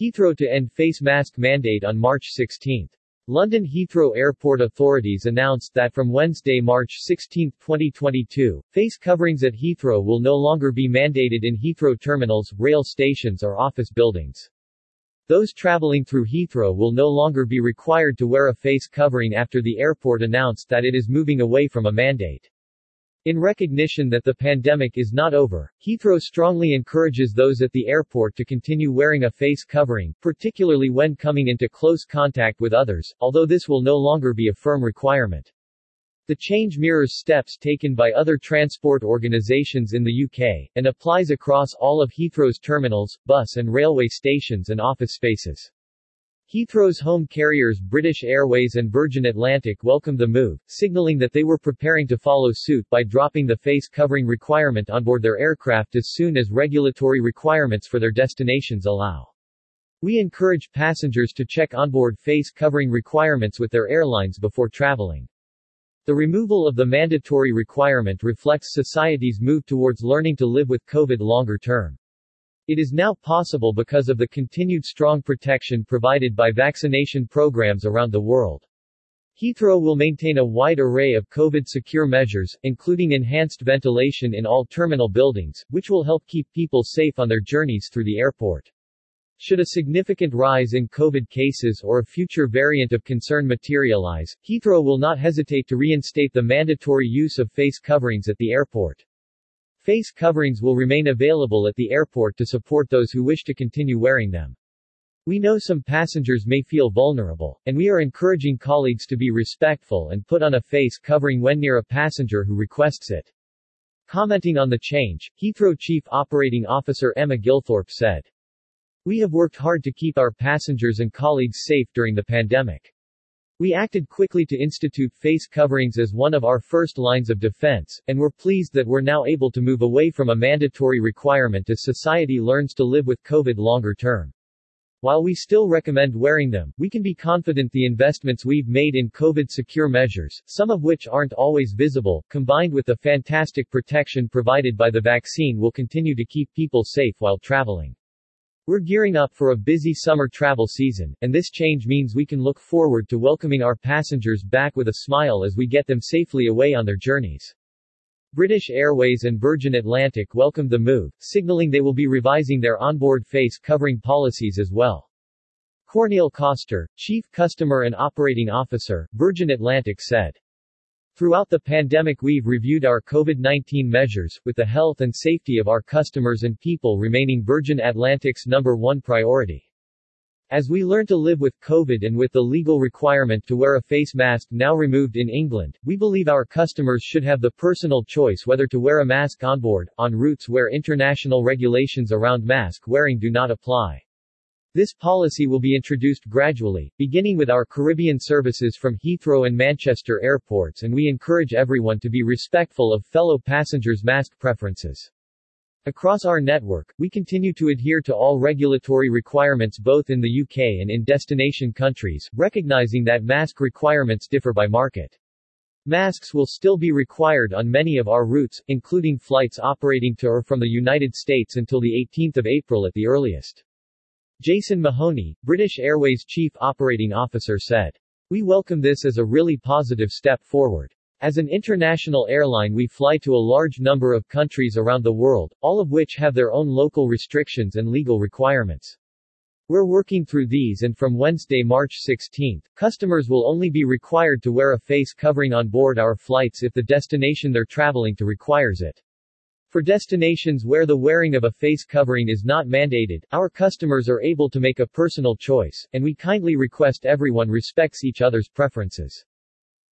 Heathrow to end face mask mandate on March 16. London Heathrow Airport authorities announced that from Wednesday, March 16, 2022, face coverings at Heathrow will no longer be mandated in Heathrow terminals, rail stations or office buildings. Those traveling through Heathrow will no longer be required to wear a face covering after the airport announced that it is moving away from a mandate. In recognition that the pandemic is not over, Heathrow strongly encourages those at the airport to continue wearing a face covering, particularly when coming into close contact with others, although this will no longer be a firm requirement. The change mirrors steps taken by other transport organizations in the UK, and applies across all of Heathrow's terminals, bus and railway stations and office spaces. Heathrow's home carriers British Airways and Virgin Atlantic welcomed the move, signaling that they were preparing to follow suit by dropping the face covering requirement on board their aircraft as soon as regulatory requirements for their destinations allow. We encourage passengers to check onboard face covering requirements with their airlines before traveling. The removal of the mandatory requirement reflects society's move towards learning to live with COVID longer term. It is now possible because of the continued strong protection provided by vaccination programs around the world. Heathrow will maintain a wide array of COVID-secure measures, including enhanced ventilation in all terminal buildings, which will help keep people safe on their journeys through the airport. Should a significant rise in COVID cases or a future variant of concern materialize, Heathrow will not hesitate to reinstate the mandatory use of face coverings at the airport. Face coverings will remain available at the airport to support those who wish to continue wearing them. We know some passengers may feel vulnerable, and we are encouraging colleagues to be respectful and put on a face covering when near a passenger who requests it. Commenting on the change, Heathrow Chief Operating Officer Emma Gilthorpe said, We have worked hard to keep our passengers and colleagues safe during the pandemic. We acted quickly to institute face coverings as one of our first lines of defense, and we're pleased that we're now able to move away from a mandatory requirement as society learns to live with COVID longer term. While we still recommend wearing them, we can be confident the investments we've made in COVID secure measures, some of which aren't always visible, combined with the fantastic protection provided by the vaccine will continue to keep people safe while traveling. We're gearing up for a busy summer travel season, and this change means we can look forward to welcoming our passengers back with a smile as we get them safely away on their journeys. British Airways and Virgin Atlantic welcomed the move, signaling they will be revising their onboard face covering policies as well. Corneel Koster, Chief Customer and Operating Officer, Virgin Atlantic said. Throughout the pandemic we've reviewed our COVID-19 measures, with the health and safety of our customers and people remaining Virgin Atlantic's number one priority. As we learn to live with COVID and with the legal requirement to wear a face mask now removed in England, we believe our customers should have the personal choice whether to wear a mask on board, on routes where international regulations around mask wearing do not apply. This policy will be introduced gradually, beginning with our Caribbean services from Heathrow and Manchester airports and we encourage everyone to be respectful of fellow passengers' mask preferences. Across our network, we continue to adhere to all regulatory requirements both in the UK and in destination countries, recognizing that mask requirements differ by market. Masks will still be required on many of our routes, including flights operating to or from the United States until the 18th of April at the earliest. Jason Mahoney, British Airways Chief Operating Officer said. We welcome this as a really positive step forward. As an international airline we fly to a large number of countries around the world, all of which have their own local restrictions and legal requirements. We're working through these and from Wednesday, March 16, customers will only be required to wear a face covering on board our flights if the destination they're traveling to requires it. For destinations where the wearing of a face covering is not mandated, our customers are able to make a personal choice, and we kindly request everyone respects each other's preferences.